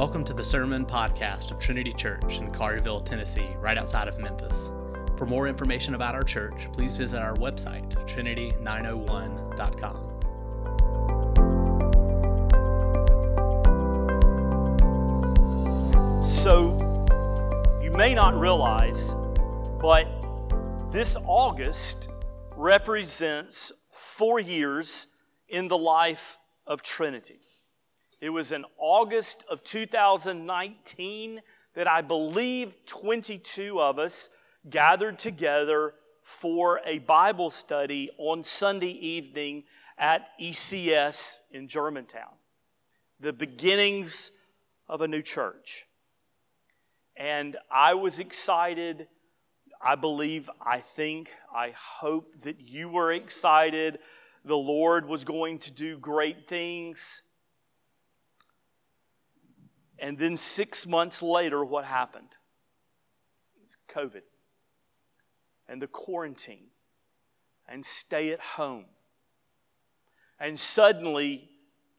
Welcome to the Sermon Podcast of Trinity Church in Collierville, Tennessee, right outside of Memphis. For more information about our church, please visit our website, trinity901.com. So, you may not realize, but this August represents four years in the life of Trinity. It was in August of 2019 that I believe 22 of us gathered together for a Bible study on Sunday evening at ECS in Germantown. The beginnings of a new church. And I was excited. I believe, I think, I hope that you were excited. The Lord was going to do great things. And then six months later, what happened? It's COVID and the quarantine and stay at home. And suddenly,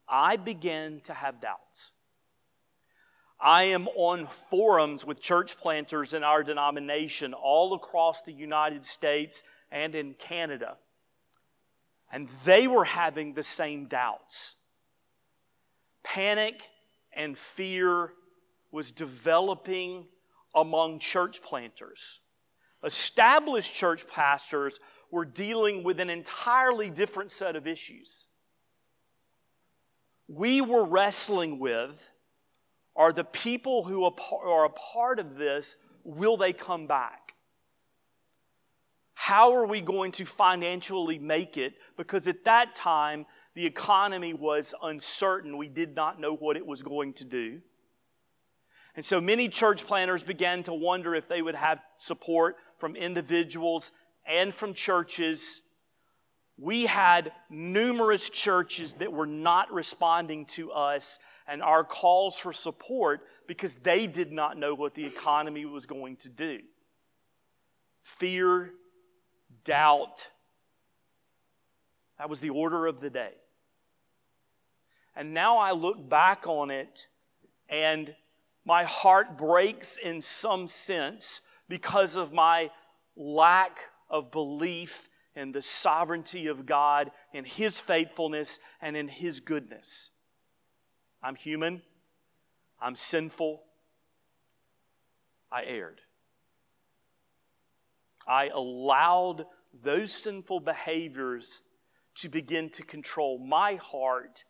I began to have doubts. I am on forums with church planters in our denomination all across the United States and in Canada. And they were having the same doubts. Panic and fear was developing among church planters. Established church pastors were dealing with an entirely different set of issues. We were wrestling with are the people who are a part of this, will they come back? How are we going to financially make it? Because at that time, the economy was uncertain. We did not know what it was going to do. And so many church planters began to wonder if they would have support from individuals and from churches. We had numerous churches that were not responding to us and our calls for support because they did not know what the economy was going to do. Fear, doubt, that was the order of the day. And now I look back on it and my heart breaks in some sense because of my lack of belief in the sovereignty of God, in His faithfulness, and in His goodness. I'm human, I'm sinful, I erred. I allowed those sinful behaviors to begin to control my heart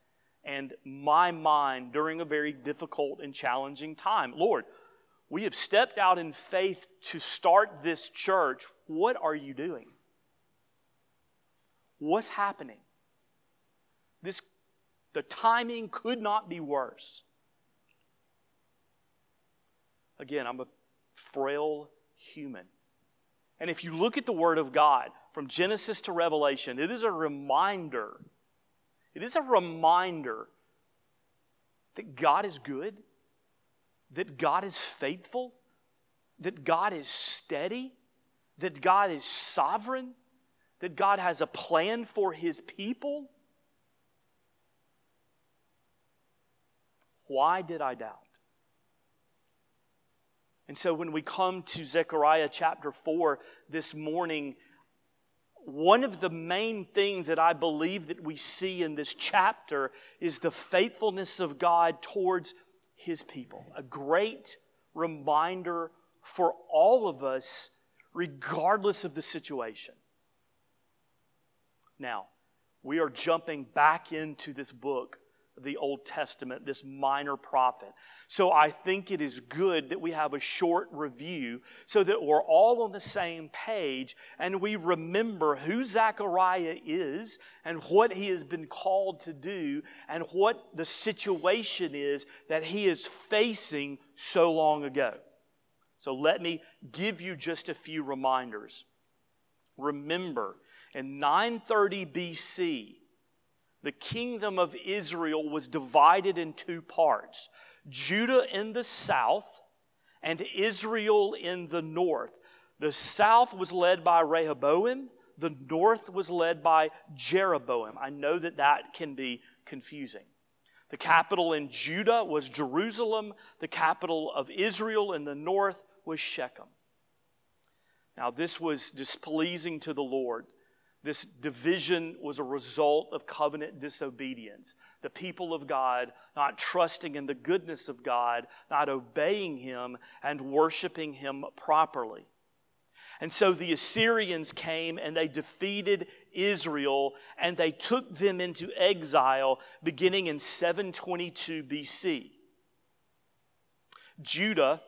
and my mind during a very difficult and challenging time. Lord, we have stepped out in faith to start this church. What are you doing? What's happening? This, the timing could not be worse. Again, I'm a frail human. And if you look at the Word of God from Genesis to Revelation, it is a reminder it is a reminder that God is good, that God is faithful, that God is steady, that God is sovereign, that God has a plan for his people. Why did I doubt? And so when we come to Zechariah chapter 4 this morning, one of the main things that I believe that we see in this chapter is the faithfulness of God towards his people. A great reminder for all of us, regardless of the situation. Now, we are jumping back into this book the Old Testament, this minor prophet. So I think it is good that we have a short review so that we're all on the same page and we remember who Zechariah is and what he has been called to do and what the situation is that he is facing so long ago. So let me give you just a few reminders. Remember, in 930 BC, the kingdom of Israel was divided in two parts Judah in the south and Israel in the north. The south was led by Rehoboam, the north was led by Jeroboam. I know that that can be confusing. The capital in Judah was Jerusalem. The capital of Israel in the north was Shechem. Now, this was displeasing to the Lord. This division was a result of covenant disobedience. The people of God not trusting in the goodness of God, not obeying Him, and worshiping Him properly. And so the Assyrians came and they defeated Israel and they took them into exile beginning in 722 BC. Judah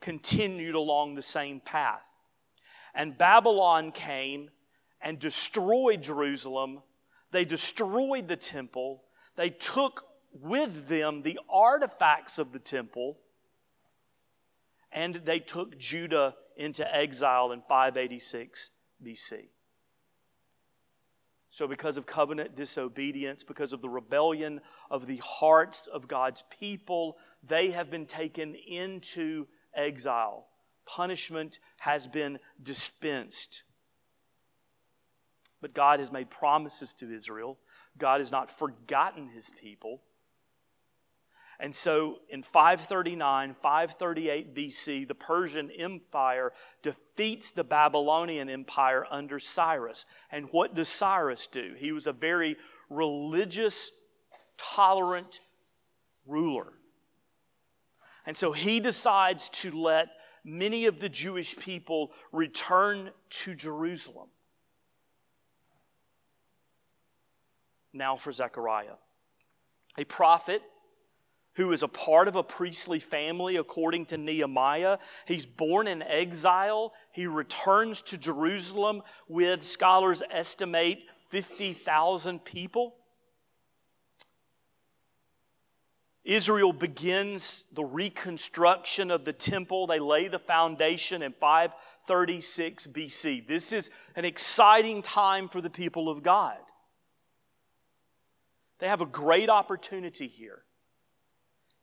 continued along the same path. And Babylon came and destroyed Jerusalem. They destroyed the temple. They took with them the artifacts of the temple. And they took Judah into exile in 586 BC. So, because of covenant disobedience, because of the rebellion of the hearts of God's people, they have been taken into exile. Punishment has been dispensed. But God has made promises to Israel. God has not forgotten his people. And so in 539, 538 BC, the Persian Empire defeats the Babylonian Empire under Cyrus. And what does Cyrus do? He was a very religious, tolerant ruler. And so he decides to let many of the Jewish people return to Jerusalem. Now for Zechariah, a prophet who is a part of a priestly family according to Nehemiah. He's born in exile. He returns to Jerusalem with, scholars estimate, 50,000 people. Israel begins the reconstruction of the temple. They lay the foundation in 536 BC. This is an exciting time for the people of God. They have a great opportunity here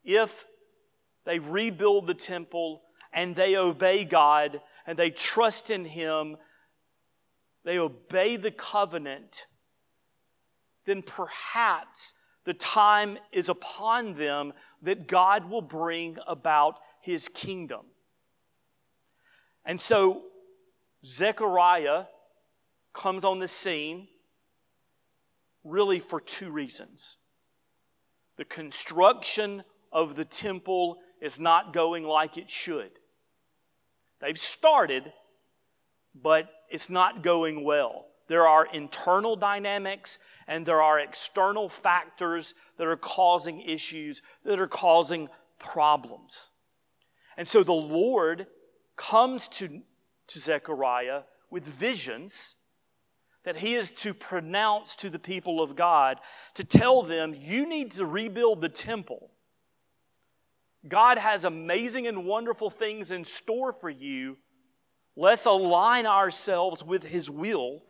if they rebuild the temple and they obey God and they trust in Him, they obey the covenant, then perhaps the time is upon them that God will bring about His kingdom. And so Zechariah comes on the scene really for two reasons. The construction of the temple is not going like it should. They've started, but it's not going well. There are internal dynamics and there are external factors that are causing issues, that are causing problems. And so the Lord comes to, to Zechariah with visions that he is to pronounce to the people of God to tell them, you need to rebuild the temple. God has amazing and wonderful things in store for you. Let's align ourselves with His will.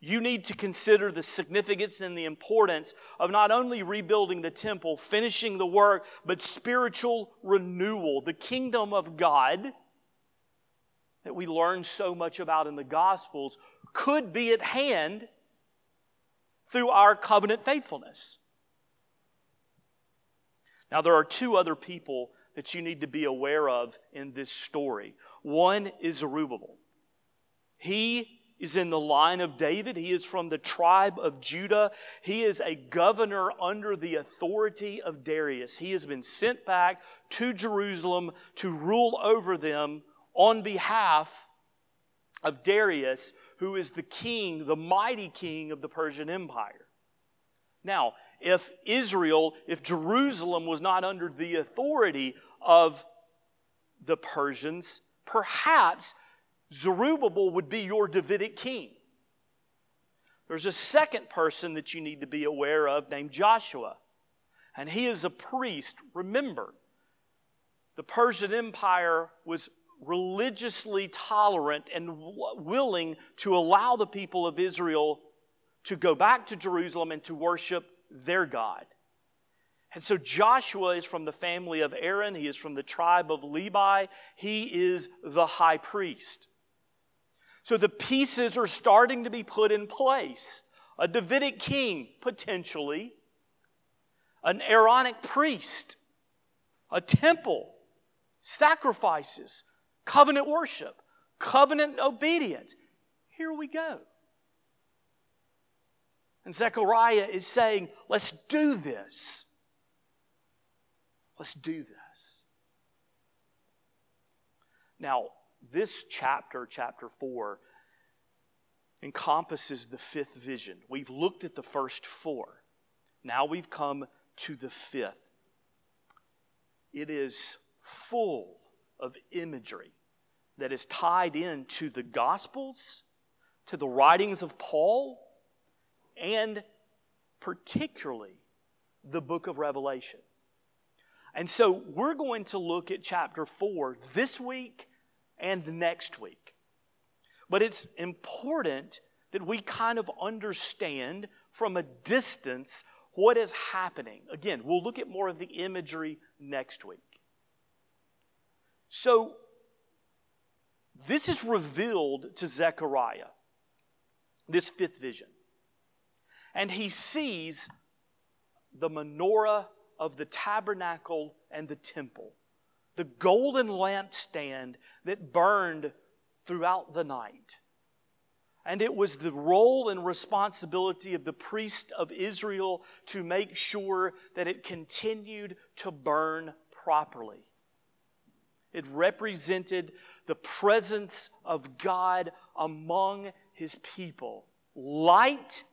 You need to consider the significance and the importance of not only rebuilding the temple, finishing the work, but spiritual renewal. The kingdom of God that we learn so much about in the Gospels could be at hand through our covenant faithfulness. Now, there are two other people that you need to be aware of in this story. One is Zerubbabel. He is in the line of David. He is from the tribe of Judah. He is a governor under the authority of Darius. He has been sent back to Jerusalem to rule over them on behalf of Darius, who is the king, the mighty king of the Persian Empire. Now, if Israel, if Jerusalem was not under the authority of the Persians, perhaps Zerubbabel would be your Davidic king. There's a second person that you need to be aware of named Joshua, and he is a priest. Remember, the Persian Empire was religiously tolerant and willing to allow the people of Israel to go back to Jerusalem and to worship their God. And so Joshua is from the family of Aaron. He is from the tribe of Levi. He is the high priest. So the pieces are starting to be put in place. A Davidic king, potentially. an Aaronic priest, a temple, sacrifices, covenant worship, covenant obedience. Here we go. And Zechariah is saying, let's do this. Let's do this. Now, this chapter, chapter 4, encompasses the fifth vision. We've looked at the first four. Now we've come to the fifth. It is full of imagery that is tied in to the Gospels, to the writings of Paul, and particularly the book of Revelation. And so we're going to look at chapter 4 this week and next week. But it's important that we kind of understand from a distance what is happening. Again, we'll look at more of the imagery next week. So, this is revealed to Zechariah, this fifth vision. And he sees the menorah of the tabernacle and the temple, the golden lampstand that burned throughout the night. And it was the role and responsibility of the priest of Israel to make sure that it continued to burn properly. It represented the presence of God among his people, light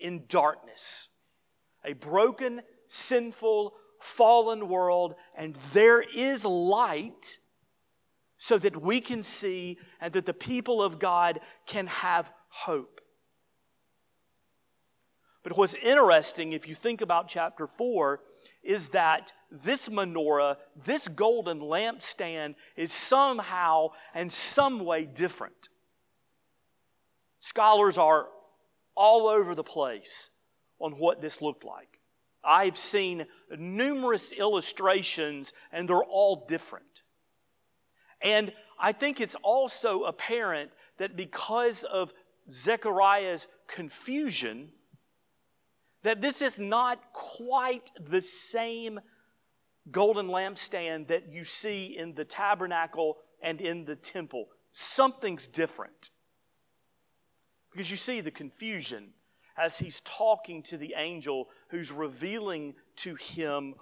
in darkness, a broken, sinful, fallen world, and there is light so that we can see and that the people of God can have hope. But what's interesting, if you think about chapter 4, is that this menorah, this golden lampstand, is somehow and some way different. Scholars are all over the place on what this looked like. I've seen numerous illustrations, and they're all different. And I think it's also apparent that because of Zechariah's confusion, that this is not quite the same golden lampstand that you see in the tabernacle and in the temple. Something's different. Because you see the confusion as he's talking to the angel who's revealing to him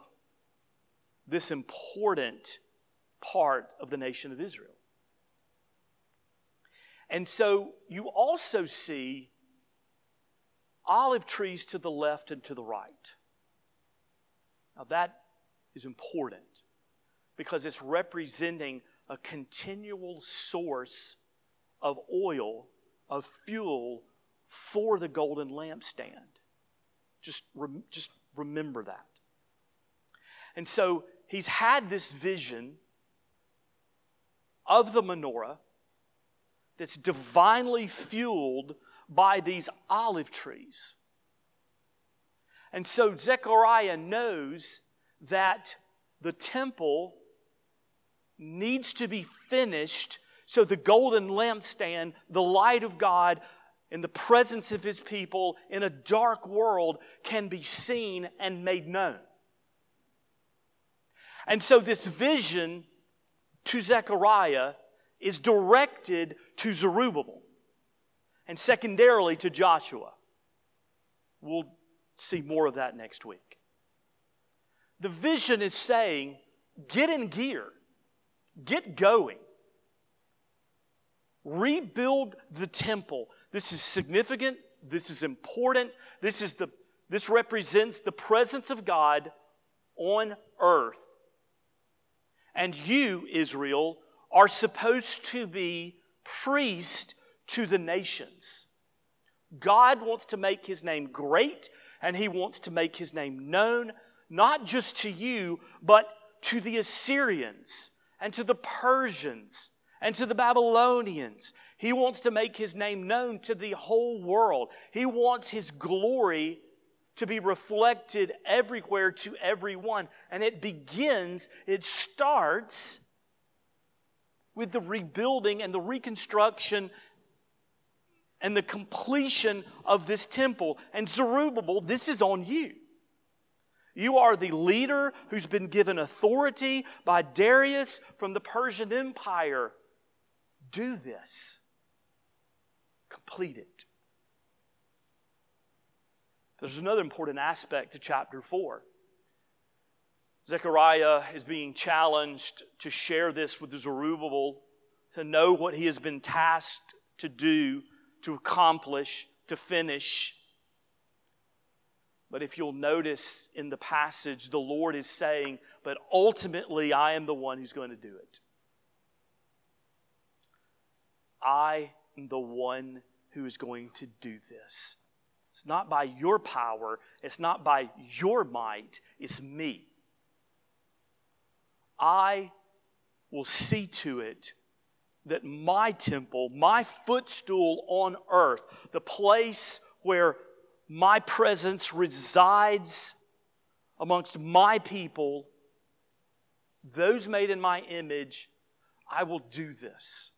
this important part of the nation of Israel. And so you also see olive trees to the left and to the right. Now that is important because it's representing a continual source of oil, of fuel for the golden lampstand. Just, rem- just remember that. And so he's had this vision of the menorah that's divinely fueled by these olive trees. And so Zechariah knows that the temple needs to be finished so the golden lampstand, the light of God, in the presence of his people in a dark world can be seen and made known. And so, this vision to Zechariah is directed to Zerubbabel and secondarily to Joshua. We'll see more of that next week. The vision is saying, get in gear, get going, rebuild the temple. This is significant, this is important, this, is the, this represents the presence of God on earth and you, Israel, are supposed to be priest to the nations. God wants to make his name great and he wants to make his name known, not just to you, but to the Assyrians and to the Persians and to the Babylonians. He wants to make his name known to the whole world. He wants his glory to be reflected everywhere to everyone. And it begins, it starts with the rebuilding and the reconstruction and the completion of this temple. And Zerubbabel, this is on you. You are the leader who's been given authority by Darius from the Persian Empire. Do this. Complete it. There's another important aspect to chapter 4. Zechariah is being challenged to share this with Zerubbabel, to know what he has been tasked to do, to accomplish, to finish. But if you'll notice in the passage, the Lord is saying, But ultimately, I am the one who's going to do it. I am the one who is going to do this. It's not by your power, it's not by your might, it's me. I will see to it that my temple, my footstool on earth, the place where my presence resides amongst my people, those made in my image, I will do this.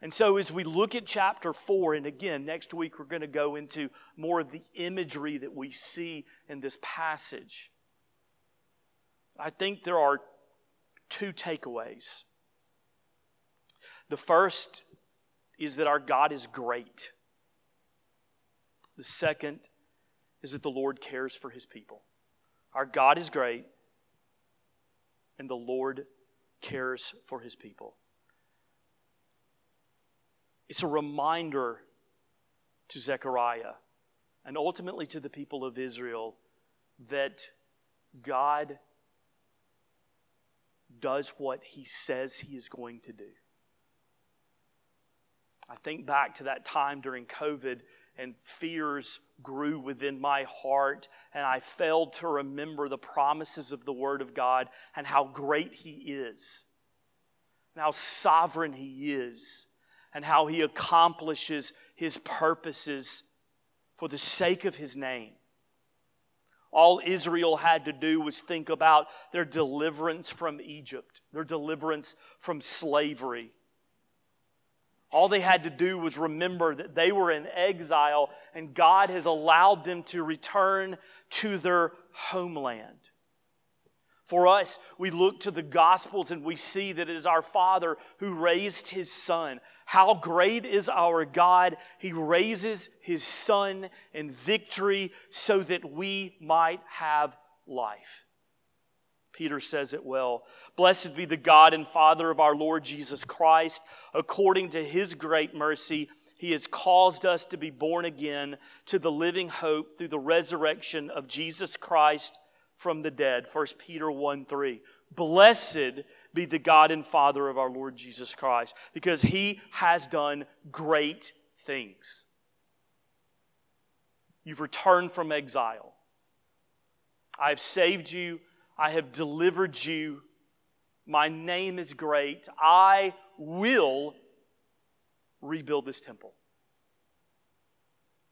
And so, as we look at chapter 4, and again, next week we're going to go into more of the imagery that we see in this passage. I think there are two takeaways. The first is that our God is great. The second is that the Lord cares for his people. Our God is great, and the Lord cares for his people. It's a reminder to Zechariah and ultimately to the people of Israel that God does what he says he is going to do. I think back to that time during COVID and fears grew within my heart, and I failed to remember the promises of the Word of God and how great He is, and how sovereign He is, and how He accomplishes His purposes for the sake of His name. All Israel had to do was think about their deliverance from Egypt, their deliverance from slavery. All they had to do was remember that they were in exile and God has allowed them to return to their homeland. For us, we look to the Gospels and we see that it is our Father who raised His Son. How great is our God! He raises His Son in victory so that we might have life. Peter says it well. Blessed be the God and Father of our Lord Jesus Christ. According to his great mercy, he has caused us to be born again to the living hope through the resurrection of Jesus Christ from the dead. 1 Peter 1 3. Blessed be the God and Father of our Lord Jesus Christ, because he has done great things. You've returned from exile. I've saved you I have delivered you. My name is great. I will rebuild this temple.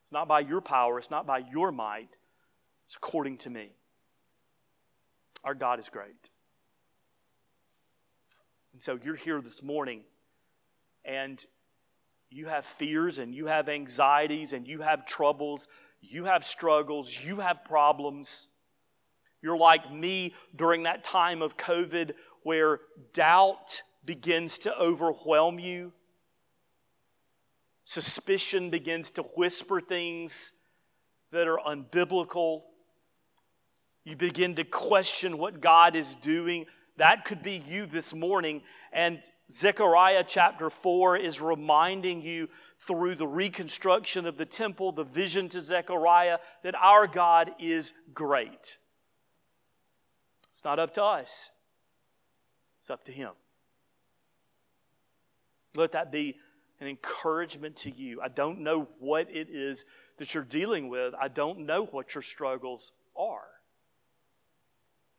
It's not by your power, it's not by your might, it's according to me. Our God is great. And so you're here this morning and you have fears and you have anxieties and you have troubles, you have struggles, you have problems. You're like me during that time of COVID where doubt begins to overwhelm you. Suspicion begins to whisper things that are unbiblical. You begin to question what God is doing. That could be you this morning. And Zechariah chapter 4 is reminding you through the reconstruction of the temple, the vision to Zechariah, that our God is great. It's not up to us, it's up to Him. Let that be an encouragement to you. I don't know what it is that you're dealing with, I don't know what your struggles are.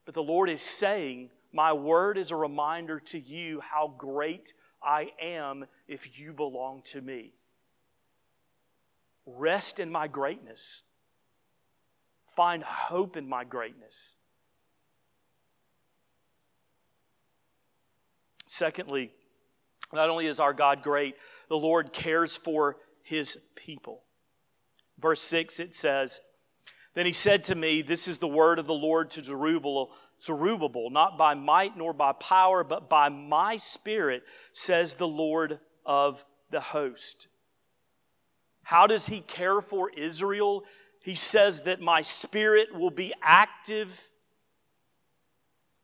But the Lord is saying, My word is a reminder to you how great I am if you belong to me. Rest in my greatness. Find hope in my greatness. Secondly, not only is our God great, the Lord cares for his people. Verse 6, it says, Then he said to me, This is the word of the Lord to Zerubbabel, Zerubbabel, not by might nor by power, but by my spirit, says the Lord of the host. How does he care for Israel? He says that my spirit will be active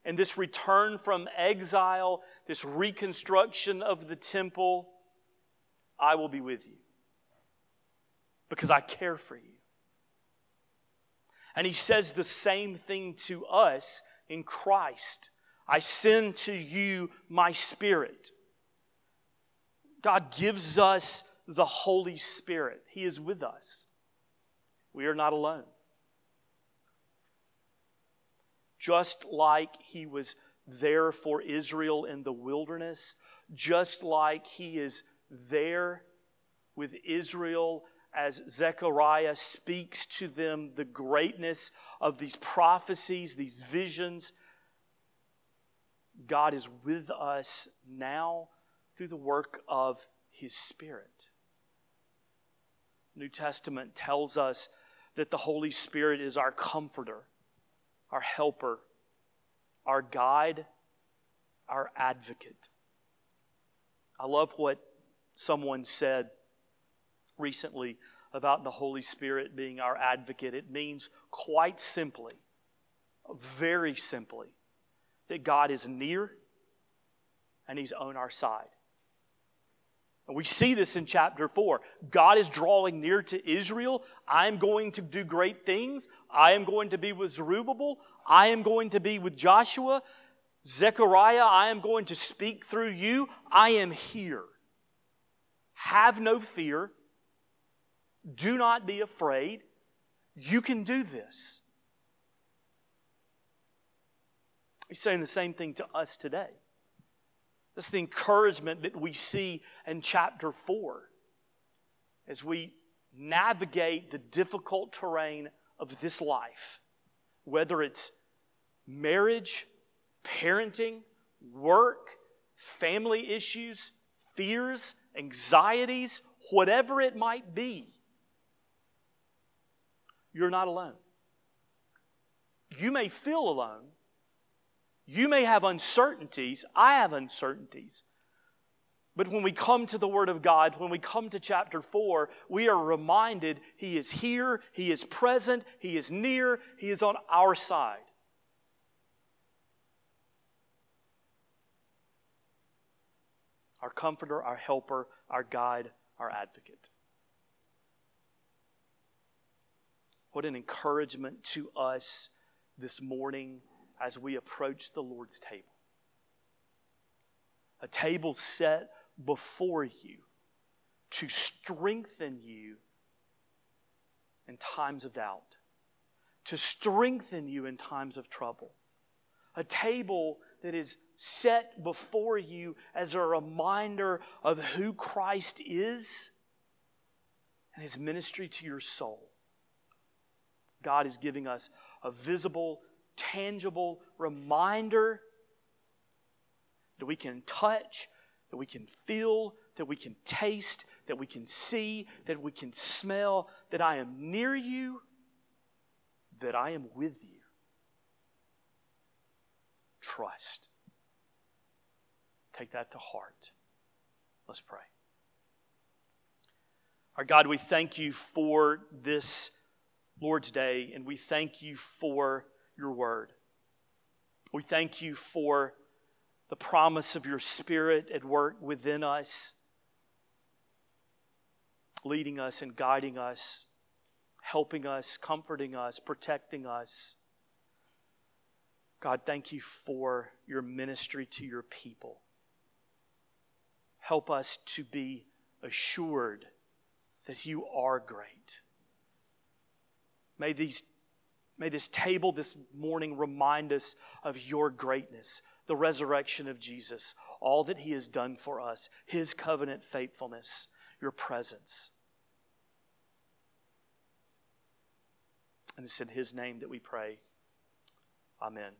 and this return from exile, this reconstruction of the temple. I will be with you because I care for you. And he says the same thing to us in Christ I send to you my spirit. God gives us the Holy Spirit, He is with us. We are not alone. Just like He was there for Israel in the wilderness, just like He is there with Israel as Zechariah speaks to them the greatness of these prophecies, these visions. God is with us now through the work of His Spirit. New Testament tells us that the Holy Spirit is our comforter, our helper, our guide, our advocate. I love what someone said recently about the Holy Spirit being our advocate. It means quite simply, very simply, that God is near and He's on our side. We see this in chapter 4. God is drawing near to Israel. I am going to do great things. I am going to be with Zerubbabel. I am going to be with Joshua. Zechariah, I am going to speak through you. I am here. Have no fear. Do not be afraid. You can do this. He's saying the same thing to us today. This is the encouragement that we see in chapter 4 as we navigate the difficult terrain of this life, whether it's marriage, parenting, work, family issues, fears, anxieties, whatever it might be you're not alone. You may feel alone. You may have uncertainties. I have uncertainties. But when we come to the Word of God, when we come to chapter 4, we are reminded He is here, He is present, He is near, He is on our side. Our comforter, our helper, our guide, our advocate. What an encouragement to us this morning as we approach the Lord's table. A table set before you to strengthen you in times of doubt, to strengthen you in times of trouble. A table that is set before you as a reminder of who Christ is and his ministry to your soul. God is giving us a visible, tangible reminder that we can touch, that we can feel, that we can taste, that we can see, that we can smell, that I am near you, that I am with you. Trust. Take that to heart. Let's pray. Our God, we thank you for this Lord's Day, and we thank you for your word. We thank you for the promise of your Spirit at work within us, leading us and guiding us, helping us, comforting us, protecting us. God, thank you for your ministry to your people. Help us to be assured that you are great May, these, may this table this morning remind us of your greatness, the resurrection of Jesus, all that he has done for us, his covenant faithfulness, your presence. And it's in his name that we pray. Amen.